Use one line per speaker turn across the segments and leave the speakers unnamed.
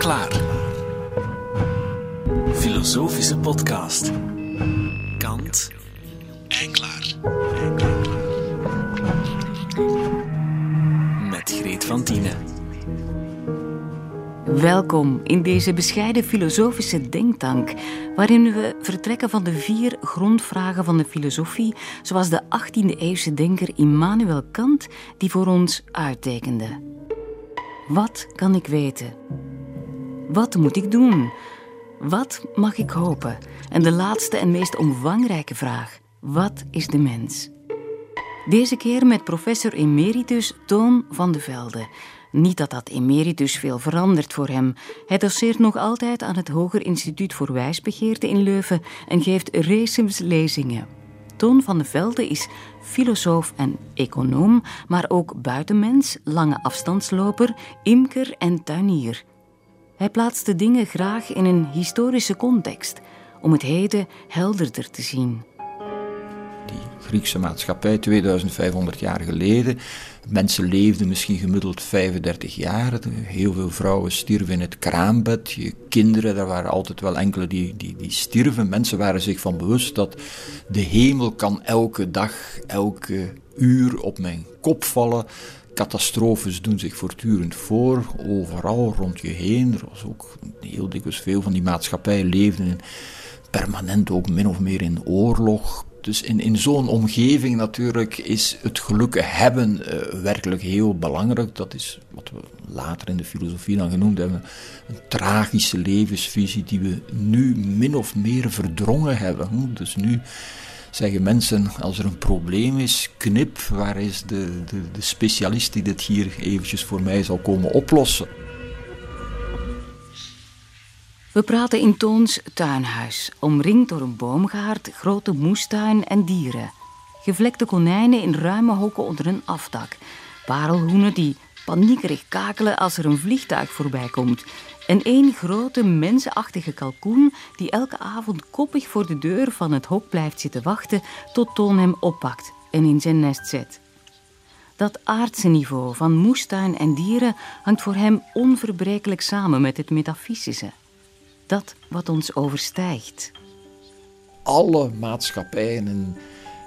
klaar. Filosofische podcast. Kant en klaar. Met Greet van Tienen.
Welkom in deze bescheiden filosofische denktank, waarin we vertrekken van de vier grondvragen van de filosofie, zoals de 18e-eeuwse denker Immanuel Kant die voor ons uittekende. Wat kan ik weten? Wat moet ik doen? Wat mag ik hopen? En de laatste en meest omvangrijke vraag: wat is de mens? Deze keer met professor emeritus Toon van de Velde. Niet dat dat emeritus veel verandert voor hem. Hij doseert nog altijd aan het Hoger Instituut voor Wijsbegeerte in Leuven en geeft racems lezingen. Toon van de Velde is filosoof en econoom, maar ook buitenmens, lange afstandsloper, imker en tuinier. Hij plaatst de dingen graag in een historische context, om het heden helderder te zien.
Die Griekse maatschappij 2500 jaar geleden. Mensen leefden misschien gemiddeld 35 jaar. Heel veel vrouwen stierven in het kraambed. Je kinderen, daar waren altijd wel enkele die, die, die stierven. Mensen waren zich van bewust dat de hemel kan elke dag, elke uur op mijn kop vallen. Catastrofes doen zich voortdurend voor, overal rond je heen. Er was ook heel dikwijls veel van die maatschappijen leefden permanent ook min of meer in oorlog. Dus in, in zo'n omgeving natuurlijk is het geluk hebben uh, werkelijk heel belangrijk. Dat is wat we later in de filosofie dan genoemd hebben. Een tragische levensvisie die we nu min of meer verdrongen hebben. Dus nu zeggen mensen, als er een probleem is, knip, waar is de, de, de specialist die dit hier eventjes voor mij zal komen oplossen?
We praten in Toons tuinhuis, omringd door een boomgaard, grote moestuin en dieren. Gevlekte konijnen in ruime hokken onder een afdak. Parelhoenen die paniekerig kakelen als er een vliegtuig voorbij komt. En één grote mensenachtige kalkoen die elke avond koppig voor de deur van het hok blijft zitten wachten tot Toon hem oppakt en in zijn nest zet. Dat aardse niveau van moestuin en dieren hangt voor hem onverbrekelijk samen met het metafysische. Dat wat ons overstijgt.
Alle maatschappijen in,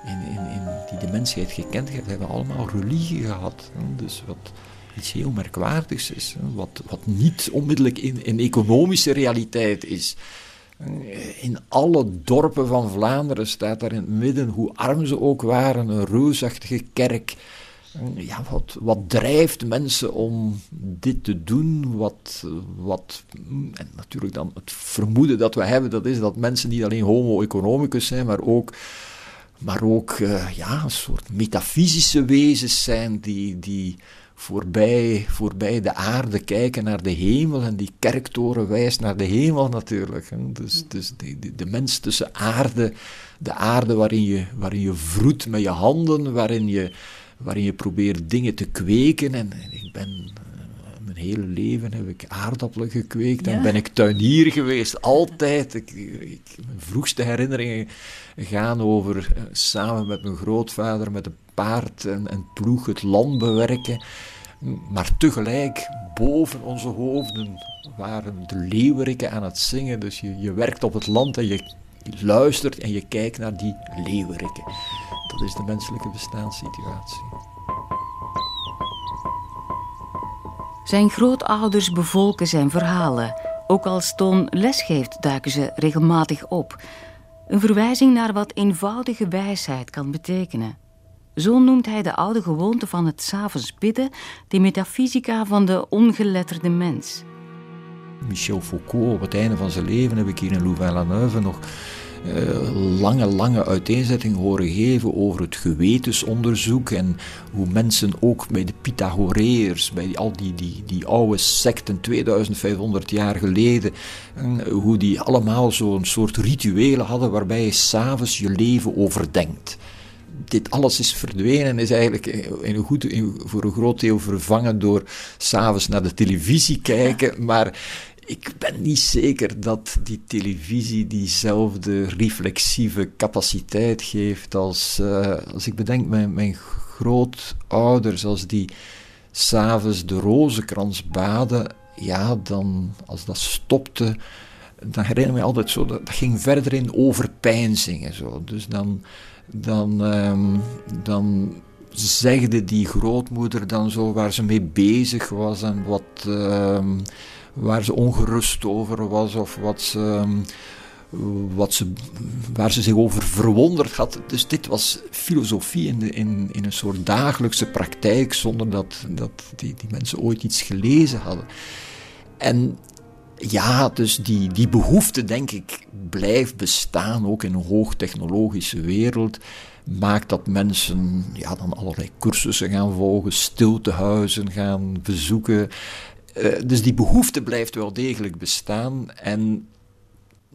in, in, die de mensheid gekend heeft, hebben allemaal religie gehad. Dus wat iets heel merkwaardigs is. Wat, wat niet onmiddellijk in, in economische realiteit is. In alle dorpen van Vlaanderen staat daar in het midden, hoe arm ze ook waren, een reusachtige kerk. Ja, wat, wat drijft mensen om dit te doen? Wat, wat, en natuurlijk dan het vermoeden dat we hebben, dat is dat mensen niet alleen homo economicus zijn, maar ook, maar ook uh, ja, een soort metafysische wezens zijn die, die voorbij, voorbij de aarde kijken naar de hemel. En die kerktoren wijst naar de hemel natuurlijk. Dus, dus de, de, de, mens tussen aarde, de aarde waarin je, waarin je vroet met je handen, waarin je, waarin je probeert dingen te kweken. En, ik ben eh, mijn hele leven heb ik aardappelen gekweekt en ben ik tuinier geweest, altijd. Ik, ik, mijn vroegste herinneringen gaan over eh, samen met mijn grootvader met een paard en, en ploeg het land bewerken. Maar tegelijk, boven onze hoofden, waren de leeuweriken aan het zingen. Dus je, je werkt op het land en je luistert en je kijkt naar die leeuweriken. Dat is de menselijke bestaansituatie.
Zijn grootouders bevolken zijn verhalen. Ook als Toon lesgeeft, duiken ze regelmatig op. Een verwijzing naar wat eenvoudige wijsheid kan betekenen. Zo noemt hij de oude gewoonte van het s'avonds bidden, de metafysica van de ongeletterde mens.
Michel Foucault, op het einde van zijn leven, heb ik hier in Louvain-la-Neuve nog uh, lange, lange uiteenzetting horen geven over het gewetensonderzoek en hoe mensen ook bij de Pythagoreërs, bij al die, die, die oude secten 2500 jaar geleden, uh, hoe die allemaal zo'n soort rituelen hadden waarbij je s'avonds je leven overdenkt dit alles is verdwenen en is eigenlijk in een goed, in, voor een groot deel vervangen door s'avonds naar de televisie kijken. Maar ik ben niet zeker dat die televisie diezelfde reflexieve capaciteit geeft als, uh, als ik bedenk mijn, mijn grootouders, als die s'avonds de rozenkrans baden ja, dan, als dat stopte, dan herinner ik me altijd zo, dat, dat ging verder in overpijnzingen. Zo. Dus dan, dan, um, dan zegde die grootmoeder dan zo waar ze mee bezig was en wat, um, waar ze ongerust over was of wat ze, um, wat ze, waar ze zich over verwonderd had. Dus dit was filosofie in, in, in een soort dagelijkse praktijk zonder dat, dat die, die mensen ooit iets gelezen hadden. En ja, dus die, die behoefte, denk ik, blijft bestaan, ook in een hoogtechnologische wereld. Maakt dat mensen ja, dan allerlei cursussen gaan volgen, stiltehuizen gaan bezoeken. Uh, dus die behoefte blijft wel degelijk bestaan. En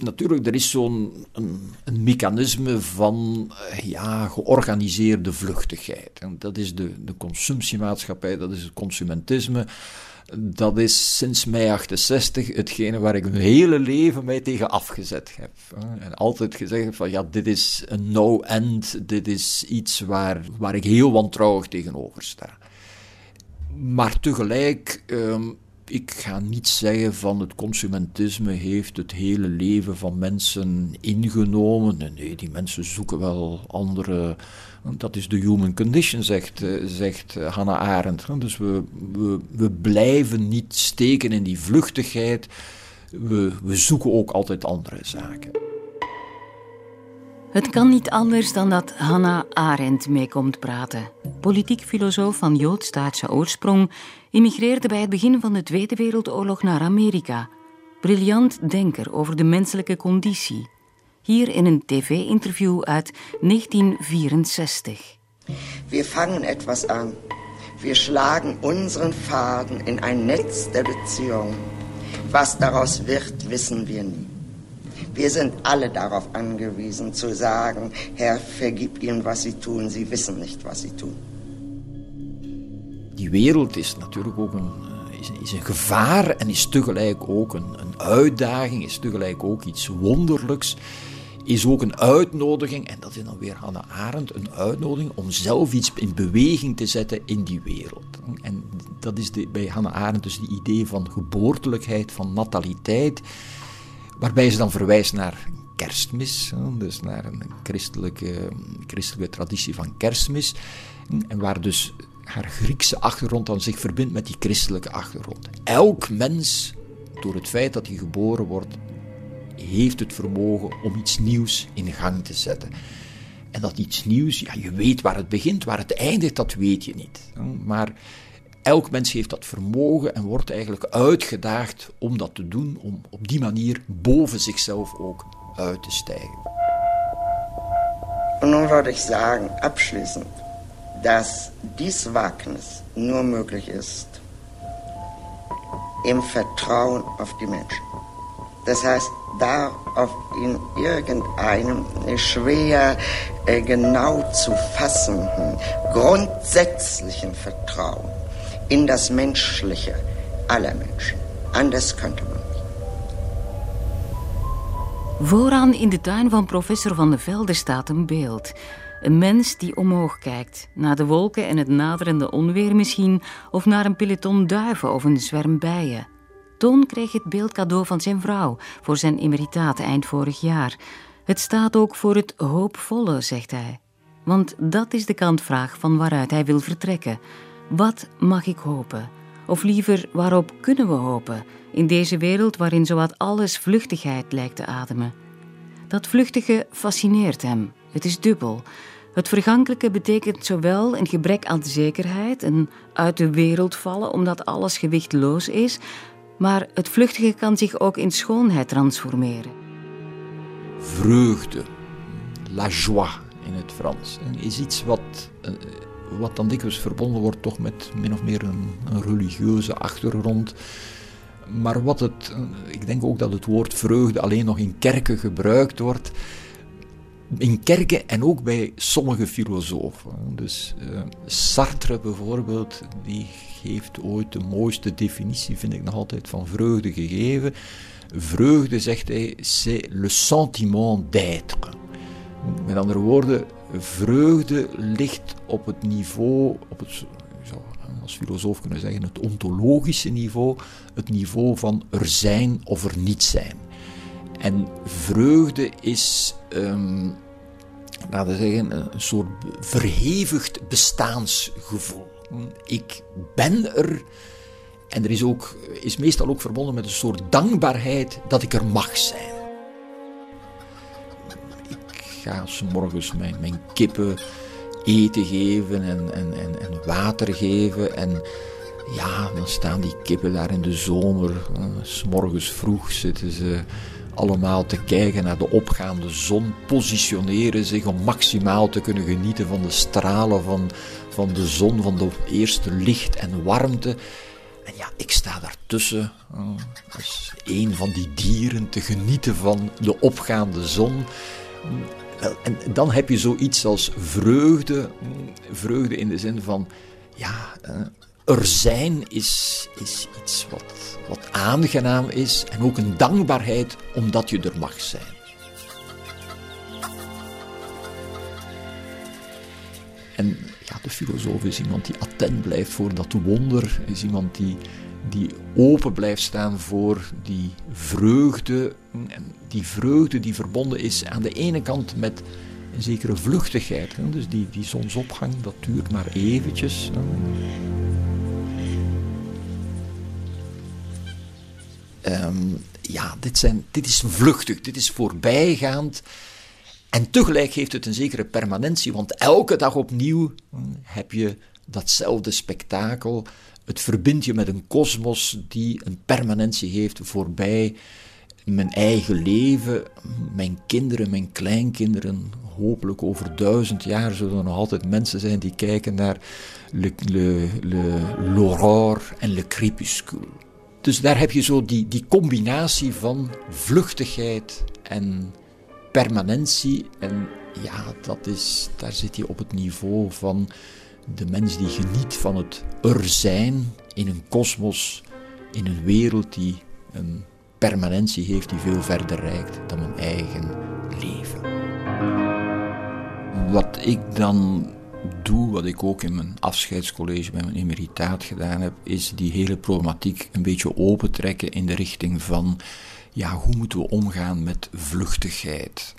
natuurlijk, er is zo'n een, een, mechanisme van uh, ja, georganiseerde vluchtigheid. En dat is de, de consumptiemaatschappij, dat is het consumentisme dat is sinds mei 68 hetgene waar ik mijn hele leven mij tegen afgezet heb. En altijd gezegd van ja, dit is een no-end, dit is iets waar, waar ik heel wantrouwig tegenover sta. Maar tegelijk, um, ik ga niet zeggen van het consumentisme heeft het hele leven van mensen ingenomen. Nee, die mensen zoeken wel andere dat is de human condition, zegt, eh, zegt eh, Hannah Arendt. Dus we, we, we blijven niet steken in die vluchtigheid. We, we zoeken ook altijd andere zaken.
Het kan niet anders dan dat Hannah Arendt meekomt praten. Politiek filosoof van Joods-Staatse oorsprong, immigreerde bij het begin van de Tweede Wereldoorlog naar Amerika. Briljant denker over de menselijke conditie. Hier in een tv-interview uit 1964.
Wir fangen etwas an. Wir schlagen unseren Faden in ein Netz der Beziehung. Was daraus wird, wissen wir nie. Wir sind alle darauf angewiesen zu sagen, Herr, vergib ihnen, was sie tun, sie wissen nicht, was sie tun.
Die wereld is natuurlijk ook een, eh, is, een gevaar en is tegelijk ook een, uitdaging, is tegelijk ook iets wonderlijks is ook een uitnodiging, en dat is dan weer Hannah Arendt, een uitnodiging om zelf iets in beweging te zetten in die wereld. En dat is de, bij Hannah Arendt dus het idee van geboortelijkheid, van nataliteit, waarbij ze dan verwijst naar kerstmis, dus naar een christelijke, christelijke traditie van kerstmis, en waar dus haar Griekse achtergrond dan zich verbindt met die christelijke achtergrond. Elk mens, door het feit dat hij geboren wordt, heeft het vermogen om iets nieuws in gang te zetten. En dat iets nieuws, ja, je weet waar het begint, waar het eindigt, dat weet je niet. Maar elk mens heeft dat vermogen en wordt eigenlijk uitgedaagd om dat te doen, om op die manier boven zichzelf ook uit te stijgen.
En dan würde ich sagen, abschließend, dass dies Wagnis nur möglich ist im Vertrauen auf die Menschen. Das heißt, darauf in irgendeinem schwer äh, genau zu fassenden, grundsätzlichen Vertrauen in das Menschliche aller Menschen. Anders könnte.
Vooraan in de tuin van professor Van de Velde staat een beeld. Een mens die omhoog kijkt, naar de wolken en het naderende onweer misschien, of naar een peloton duiven of een zwerm bijen. Ton kreeg het beeld cadeau van zijn vrouw voor zijn emeritaat eind vorig jaar. Het staat ook voor het hoopvolle, zegt hij. Want dat is de kantvraag van waaruit hij wil vertrekken. Wat mag ik hopen? Of liever, waarop kunnen we hopen in deze wereld waarin zowat alles vluchtigheid lijkt te ademen? Dat vluchtige fascineert hem. Het is dubbel. Het vergankelijke betekent zowel een gebrek aan zekerheid, een uit de wereld vallen omdat alles gewichtloos is, maar het vluchtige kan zich ook in schoonheid transformeren.
Vreugde, la joie in het Frans, is iets wat, eh, wat dan dikwijls verbonden wordt toch met min of meer een, een religieuze achtergrond. Maar wat het, eh, ik denk ook dat het woord vreugde alleen nog in kerken gebruikt wordt in kerken en ook bij sommige filosofen. Dus uh, Sartre bijvoorbeeld, die heeft ooit de mooiste definitie, vind ik nog altijd, van vreugde gegeven. Vreugde, zegt hij, c'est le sentiment d'être. Met andere woorden, vreugde ligt op het niveau, op het, zo, als filosoof kunnen zeggen, het ontologische niveau, het niveau van er zijn of er niet zijn. En vreugde is, um, laten we zeggen, een soort verhevigd bestaansgevoel. Ik ben er. En er is, ook, is meestal ook verbonden met een soort dankbaarheid dat ik er mag zijn. Ga s morgens mijn, mijn kippen eten geven en, en, en, en water geven. En ja, dan staan die kippen daar in de zomer. S morgens vroeg zitten ze allemaal te kijken naar de opgaande zon, positioneren zich om maximaal te kunnen genieten van de stralen van, van de zon, van de eerste licht en warmte. En ja, ik sta daartussen uh, als een van die dieren te genieten van de opgaande zon. En dan heb je zoiets als vreugde. Vreugde in de zin van, ja, eh, er zijn is, is iets wat, wat aangenaam is en ook een dankbaarheid omdat je er mag zijn. En ja, de filosoof is iemand die attent blijft voor dat wonder, is iemand die die open blijft staan voor die vreugde. Die vreugde die verbonden is aan de ene kant met een zekere vluchtigheid. Dus die, die zonsopgang, dat duurt maar eventjes. Um, ja, dit, zijn, dit is vluchtig, dit is voorbijgaand. En tegelijk heeft het een zekere permanentie, want elke dag opnieuw heb je datzelfde spektakel het verbindt je met een kosmos die een permanentie heeft voorbij mijn eigen leven, mijn kinderen, mijn kleinkinderen. Hopelijk over duizend jaar zullen er nog altijd mensen zijn die kijken naar l'aurore en le crépuscule. Dus daar heb je zo die, die combinatie van vluchtigheid en permanentie. En ja, dat is, daar zit je op het niveau van de mens die geniet van het er zijn in een kosmos, in een wereld die een permanentie heeft die veel verder reikt dan mijn eigen leven. Wat ik dan doe, wat ik ook in mijn afscheidscollege bij mijn emeritaat gedaan heb, is die hele problematiek een beetje opentrekken in de richting van ja, hoe moeten we omgaan met vluchtigheid?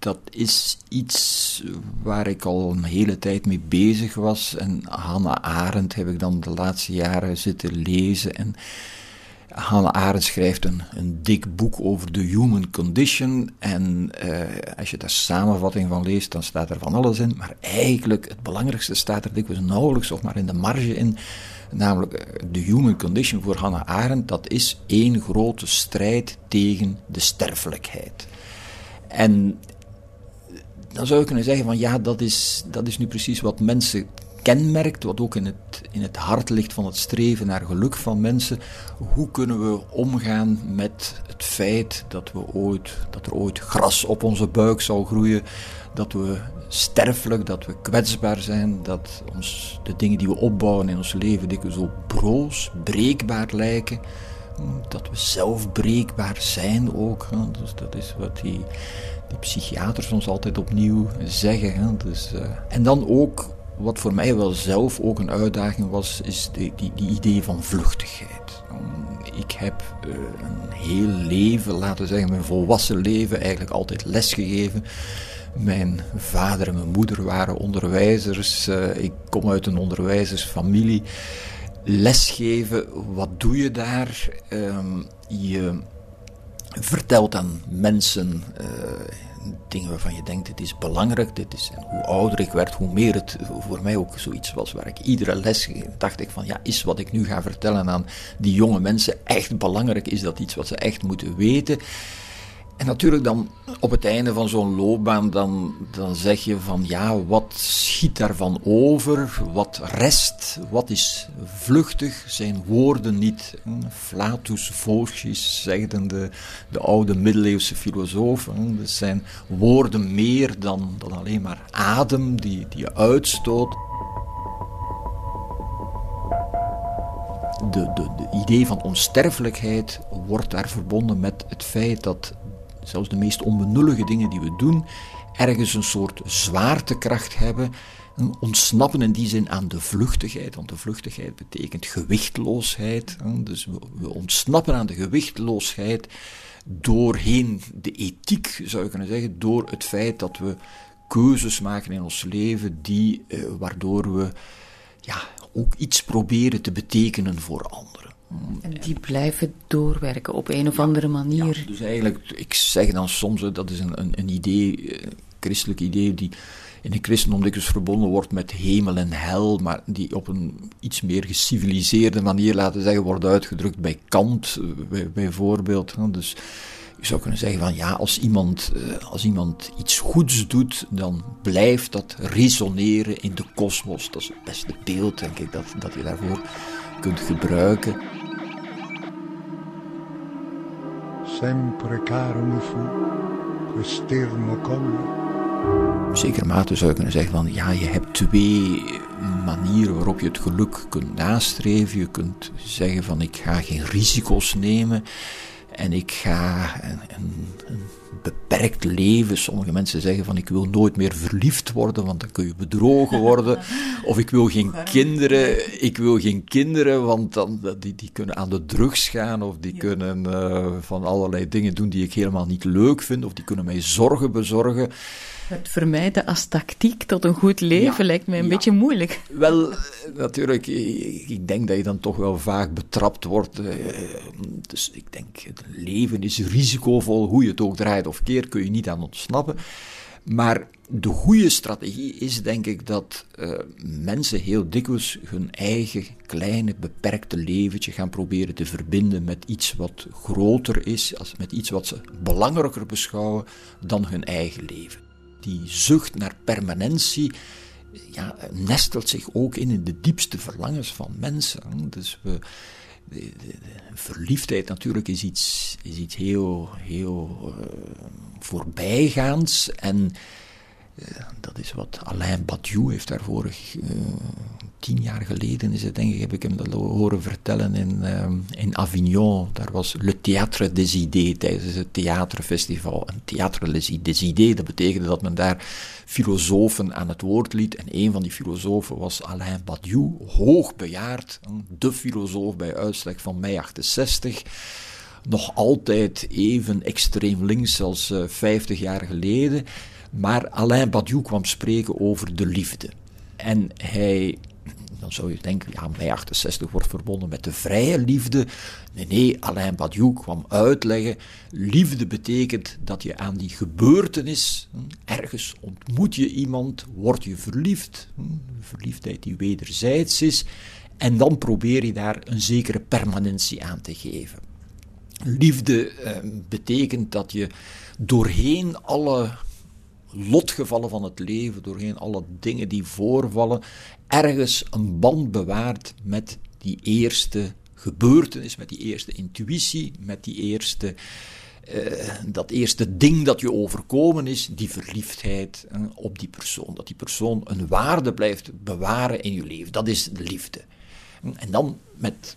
Dat is iets waar ik al een hele tijd mee bezig was. En Hannah Arendt heb ik dan de laatste jaren zitten lezen. En Hannah Arendt schrijft een, een dik boek over de human condition. En eh, als je daar samenvatting van leest, dan staat er van alles in. Maar eigenlijk, het belangrijkste staat er dikwijls nauwelijks of maar in de marge in. Namelijk, eh, de human condition voor Hannah Arendt, dat is één grote strijd tegen de sterfelijkheid. En dan zou je kunnen zeggen van ja, dat is, dat is nu precies wat mensen kenmerkt, wat ook in het, in het hart ligt van het streven naar geluk van mensen. Hoe kunnen we omgaan met het feit dat, we ooit, dat er ooit gras op onze buik zal groeien, dat we sterfelijk, dat we kwetsbaar zijn, dat ons, de dingen die we opbouwen in ons leven dikwijls zo broos, breekbaar lijken dat we zelf breekbaar zijn ook. Dus dat is wat die, die psychiaters ons altijd opnieuw zeggen. Hè. Dus, uh, en dan ook, wat voor mij wel zelf ook een uitdaging was, is die, die, idee van vluchtigheid. Ik heb uh, een heel leven, laten we zeggen, mijn volwassen leven, eigenlijk altijd lesgegeven. Mijn vader en mijn moeder waren onderwijzers. Uh, ik kom uit een onderwijzersfamilie lesgeven, wat doe je daar? Um, je vertelt aan mensen uh, dingen waarvan je denkt, dit is belangrijk, dit is, hoe ouder ik werd, hoe meer het voor mij ook zoiets was waar ik iedere les dacht ik van, ja, is wat ik nu ga vertellen aan die jonge mensen echt belangrijk? Is dat iets wat ze echt moeten weten? En natuurlijk dan op het einde van zo'n loopbaan, dan, dan zeg je van ja, wat schiet daarvan over? Wat rest? Wat is vluchtig? Zijn woorden niet? Flatus vocis, zeggen de, de oude middeleeuwse filosofen. Dus zijn woorden meer dan, dan alleen maar adem die, die je uitstoot. De, de idee van onsterfelijkheid wordt daar verbonden met het feit dat zelfs de meest onbenullige dingen die we doen, ergens een soort zwaartekracht hebben. Ontsnappen in die zin aan de vluchtigheid, want de vluchtigheid betekent gewichtloosheid. Dus we ontsnappen aan de gewichtloosheid doorheen de ethiek, zou je kunnen zeggen, door het feit dat we keuzes maken in ons leven die, eh, waardoor we ja, ook iets proberen te betekenen voor anderen.
En die blijven doorwerken op een of andere manier.
Ja, dus eigenlijk, ik zeg dan soms, dat is een, een, een idee, een christelijk idee, die in het christendom dikwijls verbonden wordt met hemel en hel, maar die op een iets meer geciviliseerde manier, laten zeggen, wordt uitgedrukt bij Kant, eh, bijvoorbeeld. Dus je zou kunnen zeggen van ja, als iemand, eh, als iemand iets goeds doet, dan blijft dat resoneren in de kosmos. Dat is het beste beeld, denk ik, dat, dat je daarvoor kunt gebruiken. Sempre caro mi fu quest'ermo collo. Zeker mate zou je kunnen zeggen van ja, je hebt twee manieren waarop je het geluk kunt nastreven. Je kunt zeggen van ik ga geen risico's nemen. En ik ga een, een, een, beperkt leven. Sommige mensen zeggen van ik wil nooit meer verliefd worden, want dan kun je bedrogen worden. Of ik wil geen kinderen, ik wil geen kinderen, want dan, die, die kunnen aan de drugs gaan. Of die kunnen uh, van allerlei dingen doen die ik helemaal niet leuk vind. Of die kunnen mij zorgen bezorgen.
Het vermijden als tactiek tot een goed leven lijkt mij een beetje moeilijk.
Wel, natuurlijk, ik denk dat je dan toch wel vaak betrapt wordt. Eh, dus ik denk, het leven is risicovol, hoe je het ook draait of keert, kun je niet aan ontsnappen. Maar de goede strategie is, denk ik, dat uh, mensen heel dikwijls hun eigen kleine, beperkte leventje gaan proberen te verbinden met iets wat groter is, als met iets wat ze belangrijker beschouwen dan hun eigen leven die zucht naar permanentie ja, nestelt zich ook in, in de diepste verlangens van mensen. Dus we, verliefdheid natuurlijk is iets, is iets heel, heel uh, voorbijgaans. En dat is wat Alain Badiou heeft daar vorig uh, tien jaar geleden is het denk ik, heb ik hem dat horen vertellen in, uh, in Avignon. Daar was Le Théâtre des Idées tijdens het theaterfestival. Een Théâtre des Idées, dat betekende dat men daar filosofen aan het woord liet. En een van die filosofen was Alain Badiou, hoogbejaard, de filosoof bij uitstek van mei 68 nog altijd even extreem links als uh, 50 jaar geleden. Maar Alain Badiou kwam spreken over de liefde. En hij dan zou je denken, ja, mei 68 wordt verbonden met de vrije liefde. Nee, nee, Alain Badiou kwam uitleggen, liefde betekent dat je aan die gebeurtenis, hm, ergens ontmoet je iemand, word je verliefd, hm, verliefdheid die wederzijds is, en dan probeer je daar een zekere permanentie aan te geven. Liefde eh, betekent dat je doorheen alle lotgevallen van het leven, doorheen alle dingen die voorvallen, ergens een band bewaart met die eerste gebeurtenis, met die eerste intuïtie, met die eerste, uh, dat eerste ding dat je overkomen is, die verliefdheid uh, op die persoon. Dat die persoon een waarde blijft bewaren in je leven. Dat is de liefde. En dan met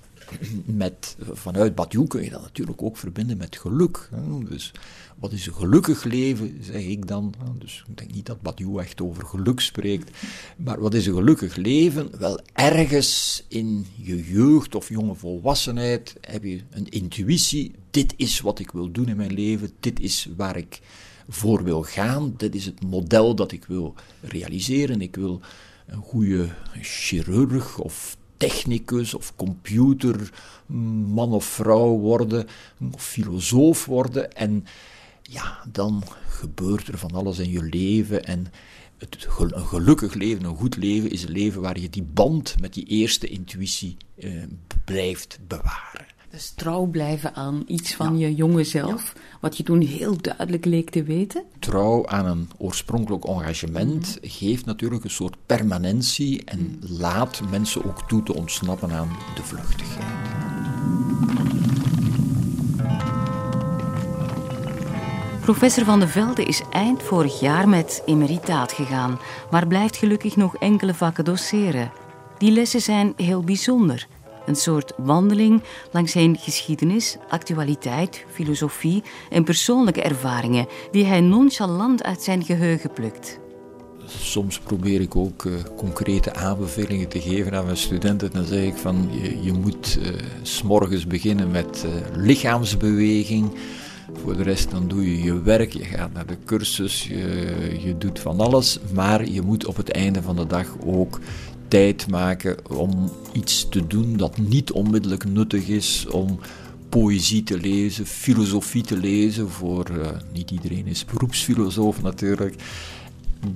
met, vanuit Badiou kun je dat natuurlijk ook verbinden met geluk. Dus wat is een gelukkig leven, zeg ik dan. Dus ik denk niet dat Badiou echt over geluk spreekt. Maar wat is een gelukkig leven? Wel, ergens in je jeugd of jonge volwassenheid heb je een intuïtie. Dit is wat ik wil doen in mijn leven. Dit is waar ik voor wil gaan. Dit is het model dat ik wil realiseren. Ik wil een goede chirurg of technicus of computerman of vrouw worden, of filosoof worden. En ja, dan gebeurt er van alles in je leven. En het, een gelukkig leven, een goed leven, is een leven waar je die band met die eerste intuïtie eh, blijft bewaren.
Dus trouw blijven aan iets van je jonge zelf, wat je toen heel duidelijk leek te weten?
Trouw aan een oorspronkelijk engagement mhm. geeft natuurlijk een soort permanentie en mhm. laat mensen ook toe te ontsnappen aan de vluchtigheid.
Professor Van de Velde is eind vorig jaar met emeritaat gegaan, maar blijft gelukkig nog enkele vakken doseren. Die lessen zijn heel bijzonder Een soort wandeling langs zijn geschiedenis, actualiteit, filosofie en persoonlijke ervaringen die hij nonchalant uit zijn geheugen plukt.
Soms probeer ik ook uh, concrete aanbevelingen te geven aan mijn studenten. Dan zeg ik van je, je moet uh, s'morgens beginnen met uh, lichaamsbeweging. Voor de rest dan doe je je werk, je gaat naar de cursus, je, je doet van alles. Maar je moet op het einde van de dag ook tijd maken om iets te doen dat niet onmiddellijk nuttig is. Om poëzie te lezen, filosofie te lezen. Voor niet iedereen is beroepsfilosoof natuurlijk.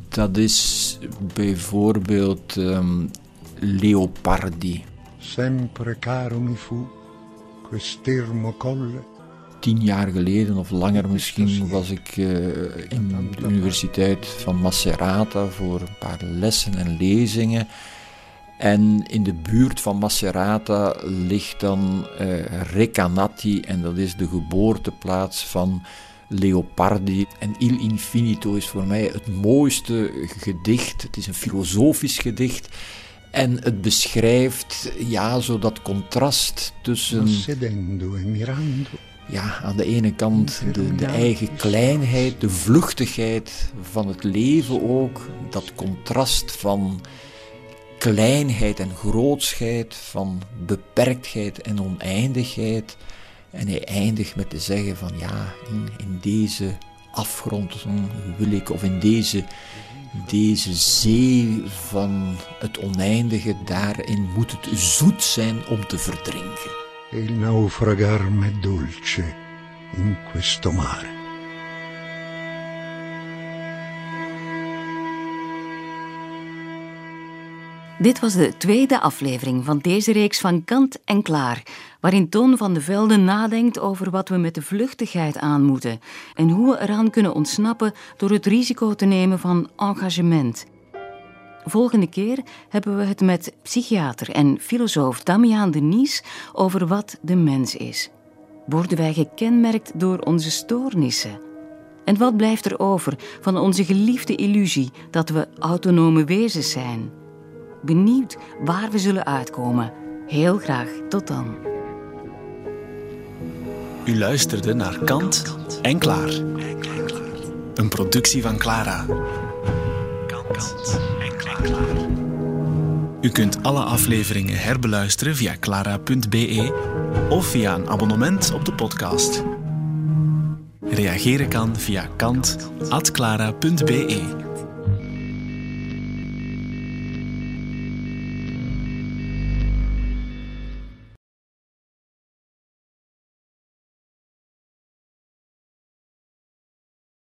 Dat is bijvoorbeeld um, Leopardi. Sempre caro mi fu quest'ermo colle. Tien jaar geleden of langer misschien was ik uh, in de Universiteit van Macerata voor een paar lessen en lezingen. En in de buurt van Macerata ligt dan uh, Recanati en dat is de geboorteplaats van Leopardi. En Il Infinito is voor mij het mooiste gedicht. Het is een filosofisch gedicht. En het beschrijft ja, zo dat contrast tussen. Ja, aan de ene kant de, de eigen kleinheid, de vluchtigheid van het leven ook. Dat contrast van kleinheid en grootsheid, van beperktheid en oneindigheid. En hij eindigt met te zeggen van ja, in deze afgrond wil ik, of in deze, deze zee van het oneindige, daarin moet het zoet zijn om te verdrinken. Il naufragar me dolce in questo mare.
Dit was de tweede aflevering van deze reeks van Kant en Klaar, waarin Toon van de Velde nadenkt over wat we met de vluchtigheid aan moeten en hoe we eraan kunnen ontsnappen door het risico te nemen van engagement. Volgende keer hebben we het met psychiater en filosoof Damian Denies over wat de mens is. Worden wij gekenmerkt door onze stoornissen? En wat blijft er over van onze geliefde illusie dat we autonome wezens zijn? Benieuwd waar we zullen uitkomen. Heel graag tot dan.
U luisterde naar Kant en Klaar. Een productie van Clara. Kant en Klaar. U kunt alle afleveringen herbeluisteren via clara.be of via een abonnement op de podcast. Reageren kan via kant.clara.be.